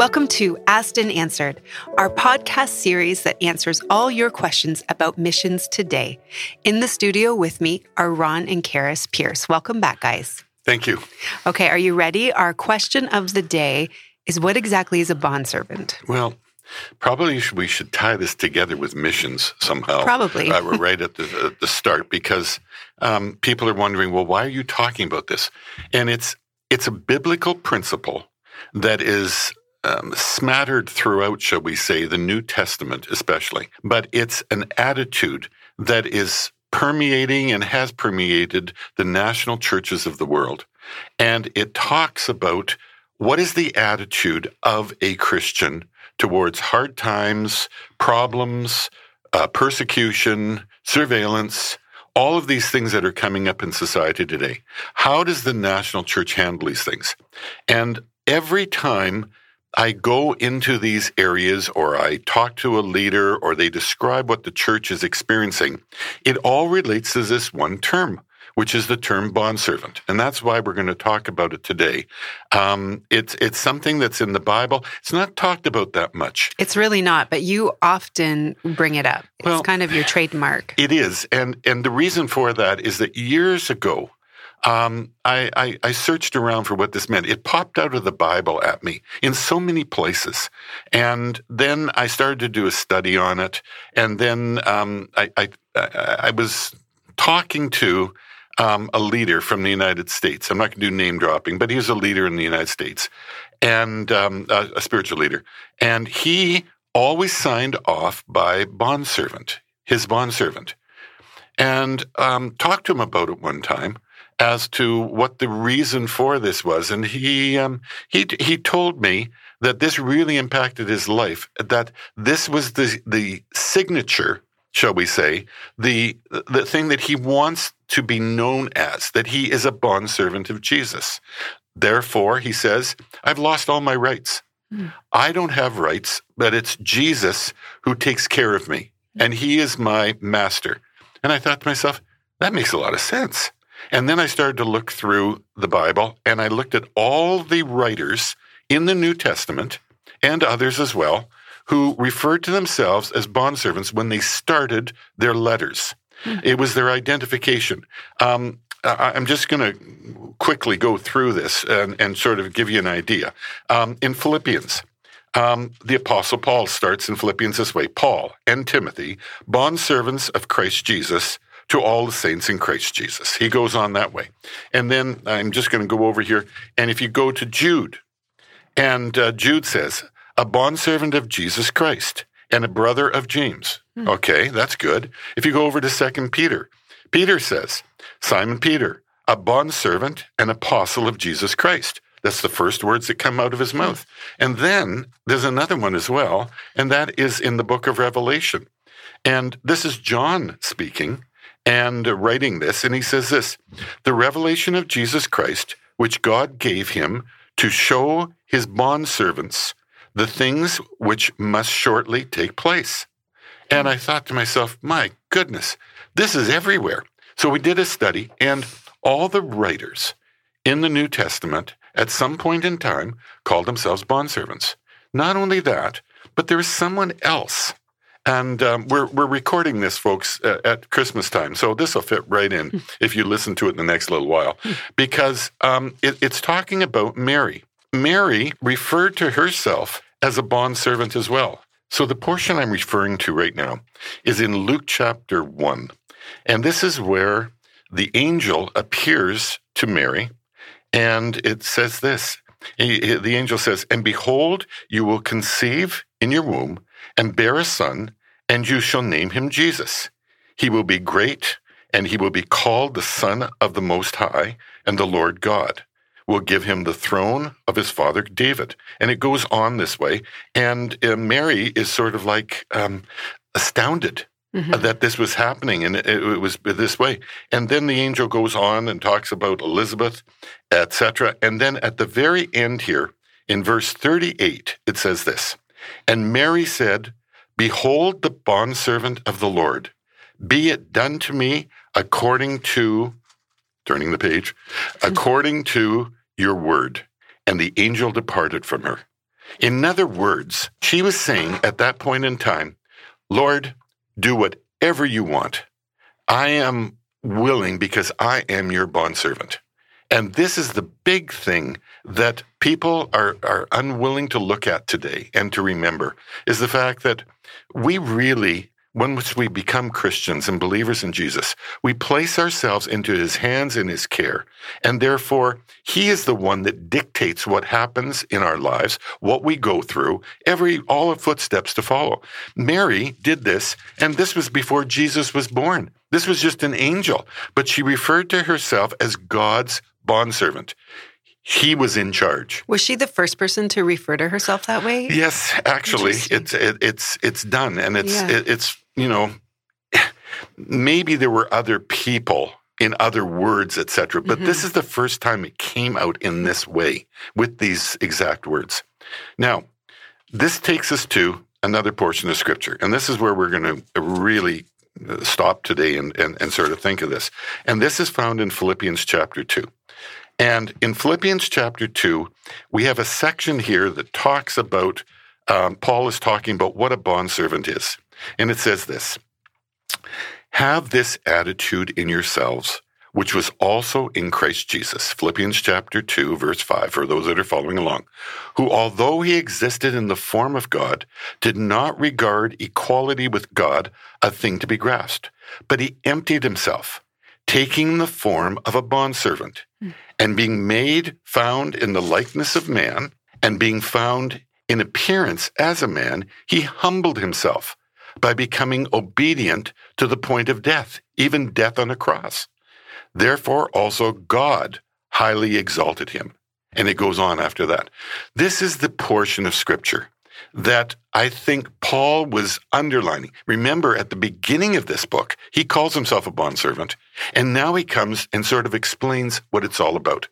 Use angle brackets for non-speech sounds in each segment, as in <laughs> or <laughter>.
Welcome to Asked and Answered, our podcast series that answers all your questions about missions today. In the studio with me are Ron and Karis Pierce. Welcome back, guys. Thank you. Okay, are you ready? Our question of the day is what exactly is a bondservant? Well, probably we should tie this together with missions somehow. Probably. Uh, we're right at the, at the start because um, people are wondering, well, why are you talking about this? And it's it's a biblical principle that is um, smattered throughout, shall we say, the New Testament, especially. But it's an attitude that is permeating and has permeated the national churches of the world. And it talks about what is the attitude of a Christian towards hard times, problems, uh, persecution, surveillance, all of these things that are coming up in society today. How does the national church handle these things? And every time I go into these areas or I talk to a leader or they describe what the church is experiencing, it all relates to this one term, which is the term bondservant. And that's why we're going to talk about it today. Um, it's, it's something that's in the Bible. It's not talked about that much. It's really not, but you often bring it up. It's Well, kind of your trademark. It is. And, and the reason for that is that years ago, um, I, I, I searched around for what this meant. It popped out of the Bible at me in so many places. And then I started to do a study on it. And then um, I, I, I was talking to um, a leader from the United States. I'm not going to do name dropping, but he's a leader in the United States and um, a, a spiritual leader. And he always signed off by bondservant, his bondservant and um, talked to him about it one time as to what the reason for this was, and he um, he he told me that this really impacted his life. That this was the the signature, shall we say, the the thing that he wants to be known as. That he is a bondservant of Jesus. Therefore, he says, I've lost all my rights. I don't have rights, but it's Jesus who takes care of me, and he is my master. And I thought to myself, that makes a lot of sense. And then I started to look through the Bible and I looked at all the writers in the New Testament and others as well who referred to themselves as bondservants when they started their letters. It was their identification. Um, I'm just going to quickly go through this and, and sort of give you an idea. Um, in Philippians, um, the Apostle Paul starts in Philippians this way Paul and Timothy, bondservants of Christ Jesus, to all the saints in Christ Jesus. He goes on that way. And then I'm just going to go over here. And if you go to Jude, and uh, Jude says, a bondservant of Jesus Christ and a brother of James. Okay, that's good. If you go over to Second Peter, Peter says, Simon Peter, a bondservant and apostle of Jesus Christ. That's the first words that come out of his mouth. And then there's another one as well, and that is in the book of Revelation. And this is John speaking and writing this, and he says this The revelation of Jesus Christ, which God gave him to show his bondservants the things which must shortly take place. And I thought to myself, my goodness, this is everywhere. So we did a study, and all the writers in the New Testament at some point in time called themselves bondservants. Not only that, but there is someone else. And um, we're, we're recording this, folks, uh, at Christmas time. So this will fit right in if you listen to it in the next little while, because um, it, it's talking about Mary. Mary referred to herself as a bondservant as well. So the portion I'm referring to right now is in Luke chapter 1. And this is where the angel appears to Mary, and it says this. He- he- the angel says, And behold, you will conceive in your womb and bear a son, and you shall name him Jesus. He will be great, and he will be called the Son of the Most High, and the Lord God will give him the throne of his father David. And it goes on this way. And uh, Mary is sort of like um, astounded Mhm. that this was happening and it, it was this way. And then the angel goes on and talks about Elizabeth, etc. And then at the very end here, in verse 38, it says this And Mary said, Behold the bondservant of the Lord, be it done to me according to, turning the page, according to your word. And the angel departed from her. In other words, she was saying at that point in time, Lord, do whatever you want. I am willing because I am your bondservant. And this is the big thing that people are, are unwilling to look at today and to remember is the fact that we really once we become Christians and believers in Jesus, we place ourselves into his hands and his care. And therefore, he is the one that dictates what happens in our lives, what we go through, every, all the footsteps to follow. Mary did this, and this was before Jesus was born. This was just an angel, but she referred to herself as God's bondservant. He was in charge. Was she the first person to refer to herself that way? Yes, actually, it's it, it's it's done, and it's yeah. it, it's you know maybe there were other people in other words, etc. But mm-hmm. this is the first time it came out in this way with these exact words. Now, this takes us to another portion of scripture, and this is where we're going to really uh, stop today and, and, and sort of think of this. And this is found in Philippians chapter 2. And in Philippians chapter 2, we have a section here that talks about, um, Paul is talking about what a bondservant is. And it says this Have this attitude in yourselves, which was also in Christ Jesus. Philippians chapter 2, verse 5, for those that are following along. Who, although he existed in the form of God, did not regard equality with God a thing to be grasped, but he emptied himself taking the form of a bondservant, and being made found in the likeness of man, and being found in appearance as a man, he humbled himself by becoming obedient to the point of death, even death on a cross. Therefore, also God highly exalted him. And it goes on after that. This is the portion of Scripture that I think Paul was underlining. Remember, at the beginning of this book, he calls himself a bondservant, and now he comes and sort of explains what it's all about.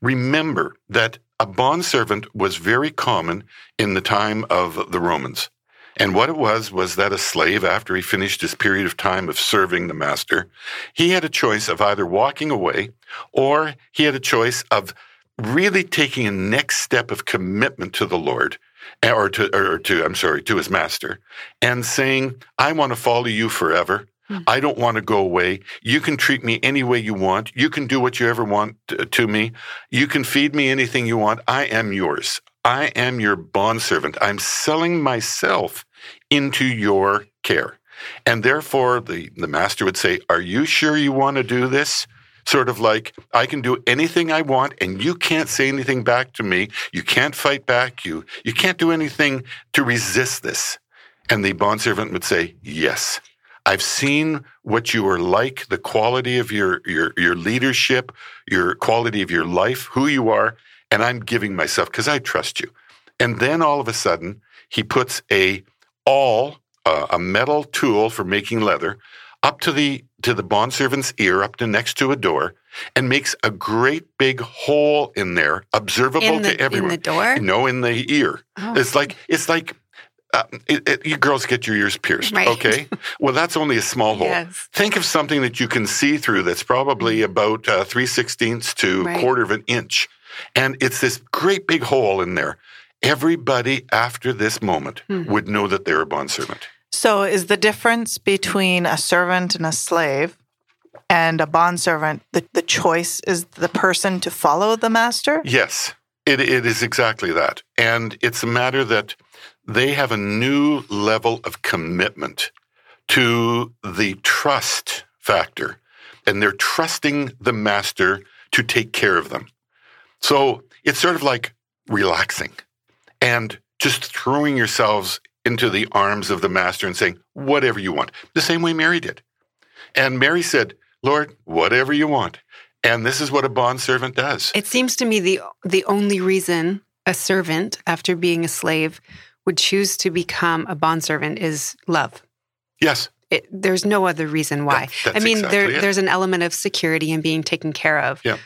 Remember that a bondservant was very common in the time of the Romans. And what it was was that a slave, after he finished his period of time of serving the master, he had a choice of either walking away or he had a choice of really taking a next step of commitment to the Lord or to, or to, I'm sorry, to his master, and saying, I want to follow you forever. Hmm. I don't want to go away. You can treat me any way you want. You can do what you ever want to me. You can feed me anything you want. I am yours. I am your bondservant. I'm selling myself into your care. And therefore, the, the master would say, Are you sure you want to do this? Sort of like I can do anything I want and you can't say anything back to me. You can't fight back. You you can't do anything to resist this. And the bondservant would say, Yes. I've seen what you are like, the quality of your, your, your leadership, your quality of your life, who you are, and I'm giving myself because I trust you. And then all of a sudden, he puts a all, uh, a metal tool for making leather, up to the to the bondservant's ear, up to next to a door, and makes a great big hole in there, observable the, to everyone. In the door? No, in the ear. Oh. It's like it's like uh, it, it, you girls get your ears pierced, right. okay? <laughs> Well, that's only a small hole. Yes. Think of something that you can see through that's probably mm. about uh, three sixteenths to right. quarter of an inch, and it's this great big hole in there. Everybody after this moment hmm. would know that they're a bondservant. So, is the difference between a servant and a slave and a bondservant the, the choice is the person to follow the master? Yes, it, it is exactly that. And it's a matter that they have a new level of commitment to the trust factor, and they're trusting the master to take care of them. So, it's sort of like relaxing and just throwing yourselves into the arms of the master and saying, whatever you want, the same way Mary did. And Mary said, Lord, whatever you want. And this is what a bondservant does. It seems to me the the only reason a servant, after being a slave, would choose to become a bondservant is love. Yes. It, there's no other reason why. That, I mean, exactly there, it. there's an element of security and being taken care of. Yeah.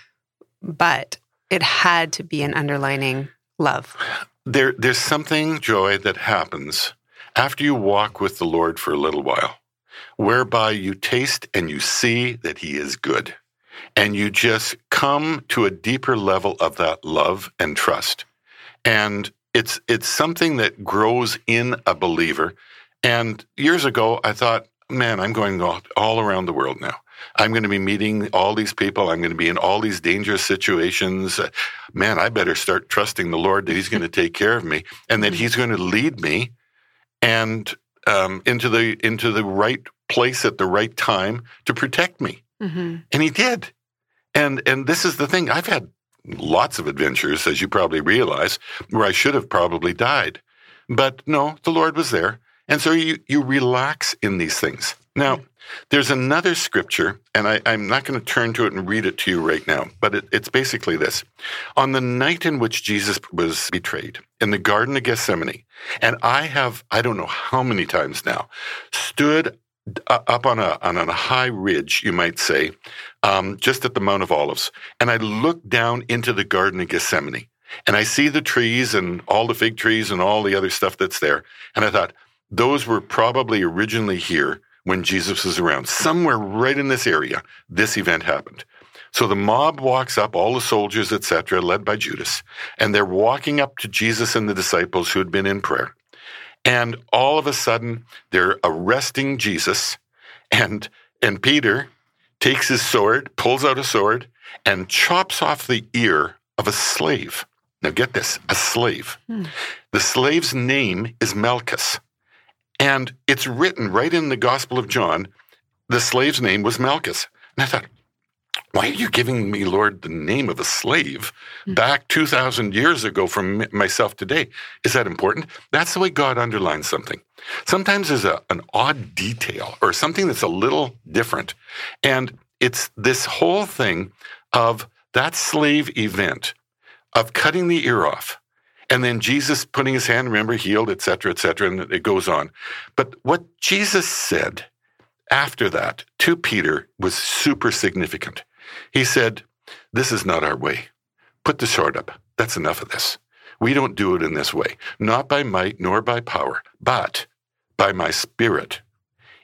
But it had to be an underlining love. There, there's something, Joy, that happens after you walk with the Lord for a little while, whereby you taste and you see that He is good. And you just come to a deeper level of that love and trust. And it's it's something that grows in a believer. And years ago, I thought, man, I'm going all, all around the world now. I'm going to be meeting all these people. I'm going to be in all these dangerous situations. Man, I better start trusting the Lord that He's going <laughs> to take care of me and that He's going to lead me and um, into the into the right place at the right time to protect me. Mm-hmm. And He did. And and this is the thing. I've had lots of adventures, as you probably realize, where I should have probably died. But no, the Lord was there. And so you, you relax in these things. Now, there's another scripture, and I, am not going to turn to it and read it to you right now, but it, it's basically this. On the night in which Jesus was betrayed in the Garden of Gethsemane, and I have, I don't know how many times now, stood up on a, on a high ridge, you might say, um, just at the Mount of Olives, and I look down into the Garden of Gethsemane, and I see the trees and all the fig trees and all the other stuff that's there, and I thought, those were probably originally here when Jesus was around. Somewhere right in this area, this event happened. So the mob walks up, all the soldiers, etc., led by Judas, and they're walking up to Jesus and the disciples who had been in prayer. And all of a sudden, they're arresting Jesus, and and Peter takes his sword, pulls out a sword, and chops off the ear of a slave. Now get this, a slave. Hmm. The slave's name is Malchus. And it's written right in the Gospel of John. The slave's name was Malchus. And I thought, why are you giving me, Lord, the name of a slave hmm. back 2,000 years ago from myself today? Is that important? That's the way God underlines something. Sometimes there's a, an odd detail or something that's a little different. And it's this whole thing of that slave event of cutting the ear off and then Jesus putting his hand, remember, healed, et cetera, et cetera, and it goes on. But what Jesus said after that to Peter was super significant. He said, This is not our way. Put the sword up. That's enough of this. We don't do it in this way, not by might nor by power, but by my spirit,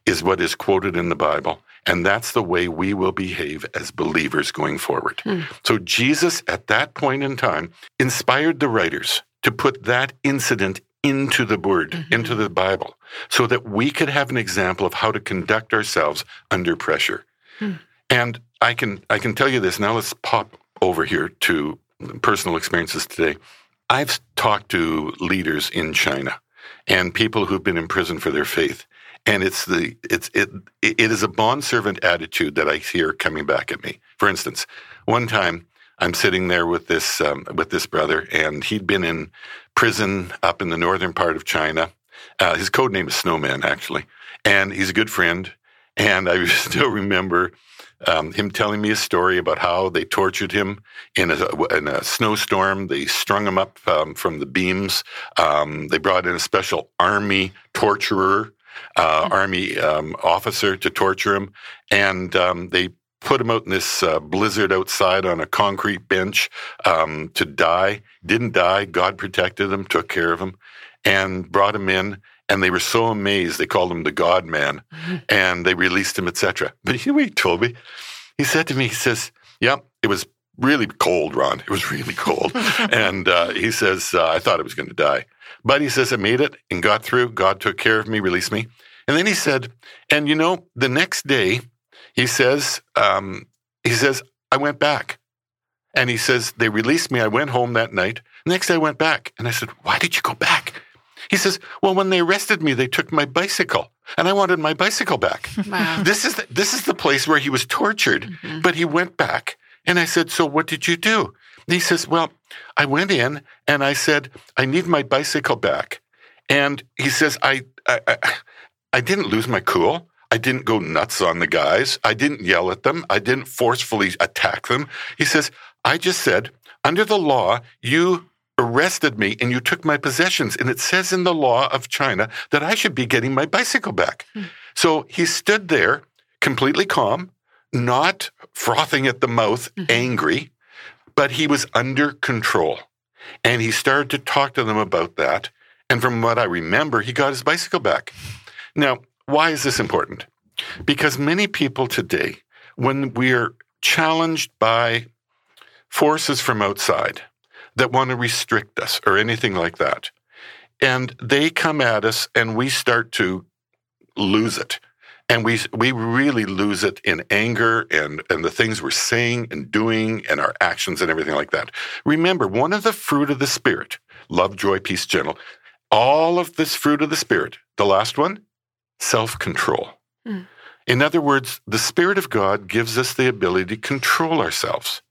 is what is quoted in the Bible. And that's the way we will behave as believers going forward. Hmm. So Jesus, at that point in time, inspired the writers to put that incident into the word, mm-hmm. into the Bible, so that we could have an example of how to conduct ourselves under pressure. Mm. And I can I can tell you this now. Let's pop over here to personal experiences today. I've talked to leaders in China and people who've been in prison for their faith, and it's the it's it it is a bond servant attitude that I hear coming back at me. For instance, one time I'm sitting there with this um, with this brother, and he'd been in prison up in the northern part of China. Uh, his code name is Snowman, actually, and he's a good friend. And I <laughs> still remember um, him telling me a story about how they tortured him in a, in a snowstorm. They strung him up um, from the beams. Um, they brought in a special army torturer, uh, mm-hmm. army um, officer to torture him, and um, they put him out in this uh, blizzard outside on a concrete bench um, to die. Didn't die. God protected him, took care of him, and brought him in. And they were so amazed. They called him the God Man, <laughs> and they released him, etc. But you know he told me? He said to me, he says, "Yep, yeah, it was really cold, Ron. It was really cold." <laughs> and uh, he says, uh, "I thought I was going to die." But he says, I made it and got through. God took care of me, released me. And then he said, and you know, the next day, he says, um, he says, I went back. And he says, they released me. I went home that night. Next day I went back. And I said, why did you go back? He says, well, when they arrested me, they took my bicycle and I wanted my bicycle back. <laughs> Wow. this is the, this is the place where he was tortured, mm-hmm. but he went back. And I said, so what did you do? And he says, well, I went in and I said, I need my bicycle back. And he says, I, I, I, I didn't lose my cool. I didn't go nuts on the guys. I didn't yell at them. I didn't forcefully attack them. He says, I just said, under the law, you arrested me and you took my possessions. And it says in the law of China that I should be getting my bicycle back. Hmm. So he stood there completely calm, not frothing at the mouth, mm-hmm. angry, but he was under control. And he started to talk to them about that. And from what I remember, he got his bicycle back. Now, why is this important? Because many people today, when we're challenged by forces from outside that want to restrict us or anything like that. And they come at us and we start to lose it. And we, we really lose it in anger and, and the things we're saying and doing and our actions and everything like that. Remember, one of the fruit of the Spirit, love, joy, peace, gentle, all of this fruit of the Spirit, the last one, self control. Mm. In other words, the Spirit of God gives us the ability to control ourselves.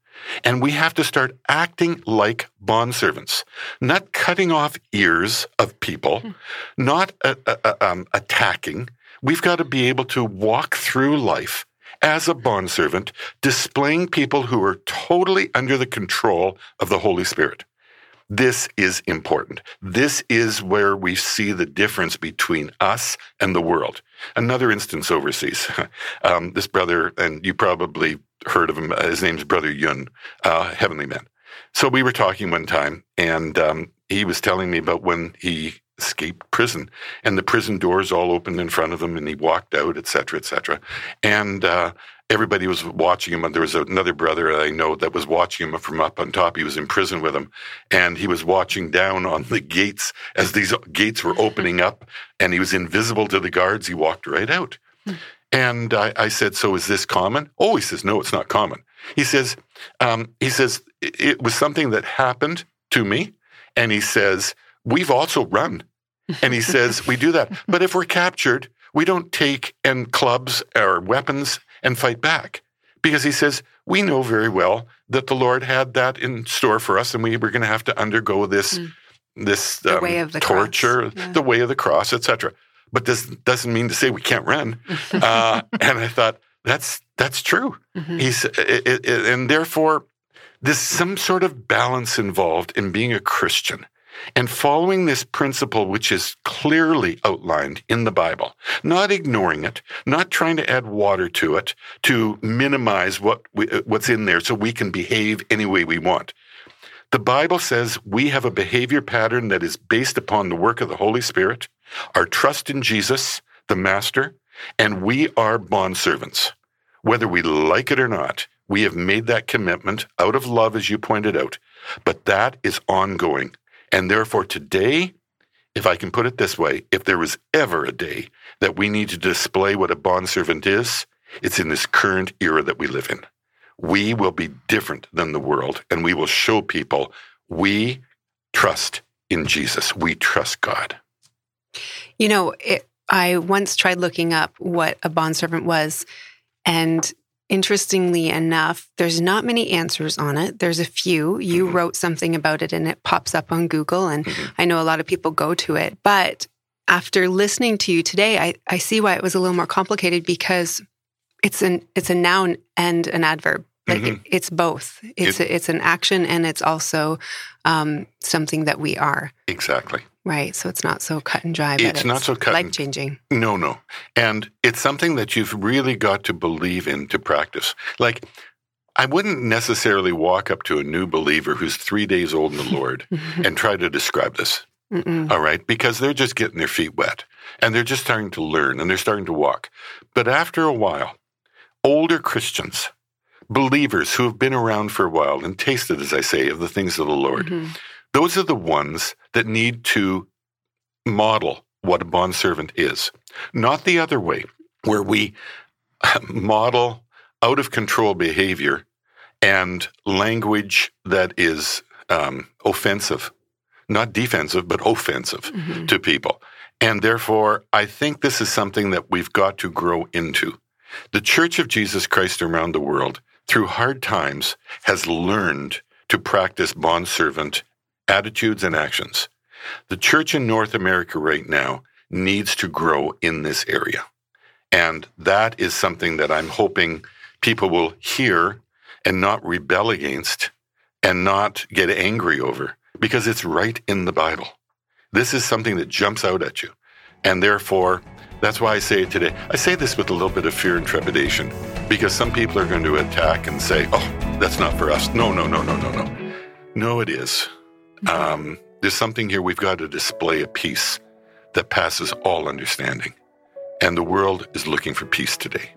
And we have to start acting like bondservants, not cutting off ears of people, mm. not uh, uh, uh, um, attacking. We've got to be able to walk through life as a bondservant, displaying people who are totally under the control of the Holy Spirit. This is important. This is where we see the difference between us and the world. Another instance overseas. <laughs> Um, this brother, and you probably heard of him, uh, his name's Brother Yun, uh, Heavenly Man. So we were talking one time, and um, he was telling me about when he escaped prison, and the prison doors all opened in front of him, and he walked out, et cetera, et cetera. And uh, everybody was watching him. There was another brother I know that was watching him from up on top. He was in prison with him, and he was watching down on the gates as these gates were opening up, and he was invisible to the guards. He walked right out. And I, I said, "So is this common?" Oh, he says, "No, it's not common." He says, um, "He says it was something that happened to me," and he says, "We've also run." And he says, We do that. But if we're captured, we don't take and clubs or weapons and fight back. Because he says, we know very well that the Lord had that in store for us, and we were going to have to undergo this, mm. this um, way of the torture, yeah. the way of the cross, etc. But this doesn't mean to say we can't run. <laughs> uh, and I thought that's that's true. Mm-hmm. He's it, it, and therefore there's some sort of balance involved in being a Christian and following this principle, which is clearly outlined in the Bible, not ignoring it, not trying to add water to it to minimize what we, uh, what's in there so we can behave any way we want. The Bible says we have a behavior pattern that is based upon the work of the Holy Spirit, our trust in Jesus, the Master, and we are bondservants. Whether we like it or not, we have made that commitment out of love, as you pointed out, but that is ongoing. And therefore, today, if I can put it this way, if there was ever a day that we need to display what a bondservant is, it's in this current era that we live in. We will be different than the world, and we will show people we trust in Jesus. We trust God. You know, it, I once tried looking up what a bondservant was, and Interestingly enough, there's not many answers on it. There's a few. You mm-hmm. wrote something about it and it pops up on Google, and mm-hmm. I know a lot of people go to it. But after listening to you today, I, I see why it was a little more complicated because it's an it's a noun and an adverb. Like mm-hmm. it, it's both. It's it, a, it's an action and it's also um, something that we are. Exactly. Right. So it's not so cut and dry. But it's, it's not so cut. Life changing. No, no. And it's something that you've really got to believe in to practice. Like, I wouldn't necessarily walk up to a new believer who's three days old in the <laughs> Lord and try to describe this. Mm-mm. All right. Because they're just getting their feet wet and they're just starting to learn and they're starting to walk. But after a while, older Christians, believers who have been around for a while and tasted, as I say, of the things of the Lord, mm-hmm. Those are the ones that need to model what a bondservant is, not the other way, where we <laughs> model out of control behavior and language that is um, offensive, not defensive, but offensive mm-hmm. to people. And therefore, I think this is something that we've got to grow into. The Church of Jesus Christ around the world, through hard times, has learned to practice bondservant attitudes and actions. The church in North America right now needs to grow in this area. And that is something that I'm hoping people will hear and not rebel against and not get angry over because it's right in the Bible. This is something that jumps out at you. And therefore, that's why I say it today. I say this with a little bit of fear and trepidation because some people are going to attack and say, oh, that's not for us. No, no, no, no, no, no. No, it is. Um, there's something here we've got to display a peace that passes all understanding. And the world is looking for peace today.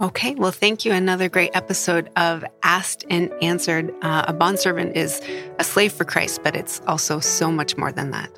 Okay, well, thank you. Another great episode of Asked and Answered. Uh, a bondservant is a slave for Christ, but it's also so much more than that.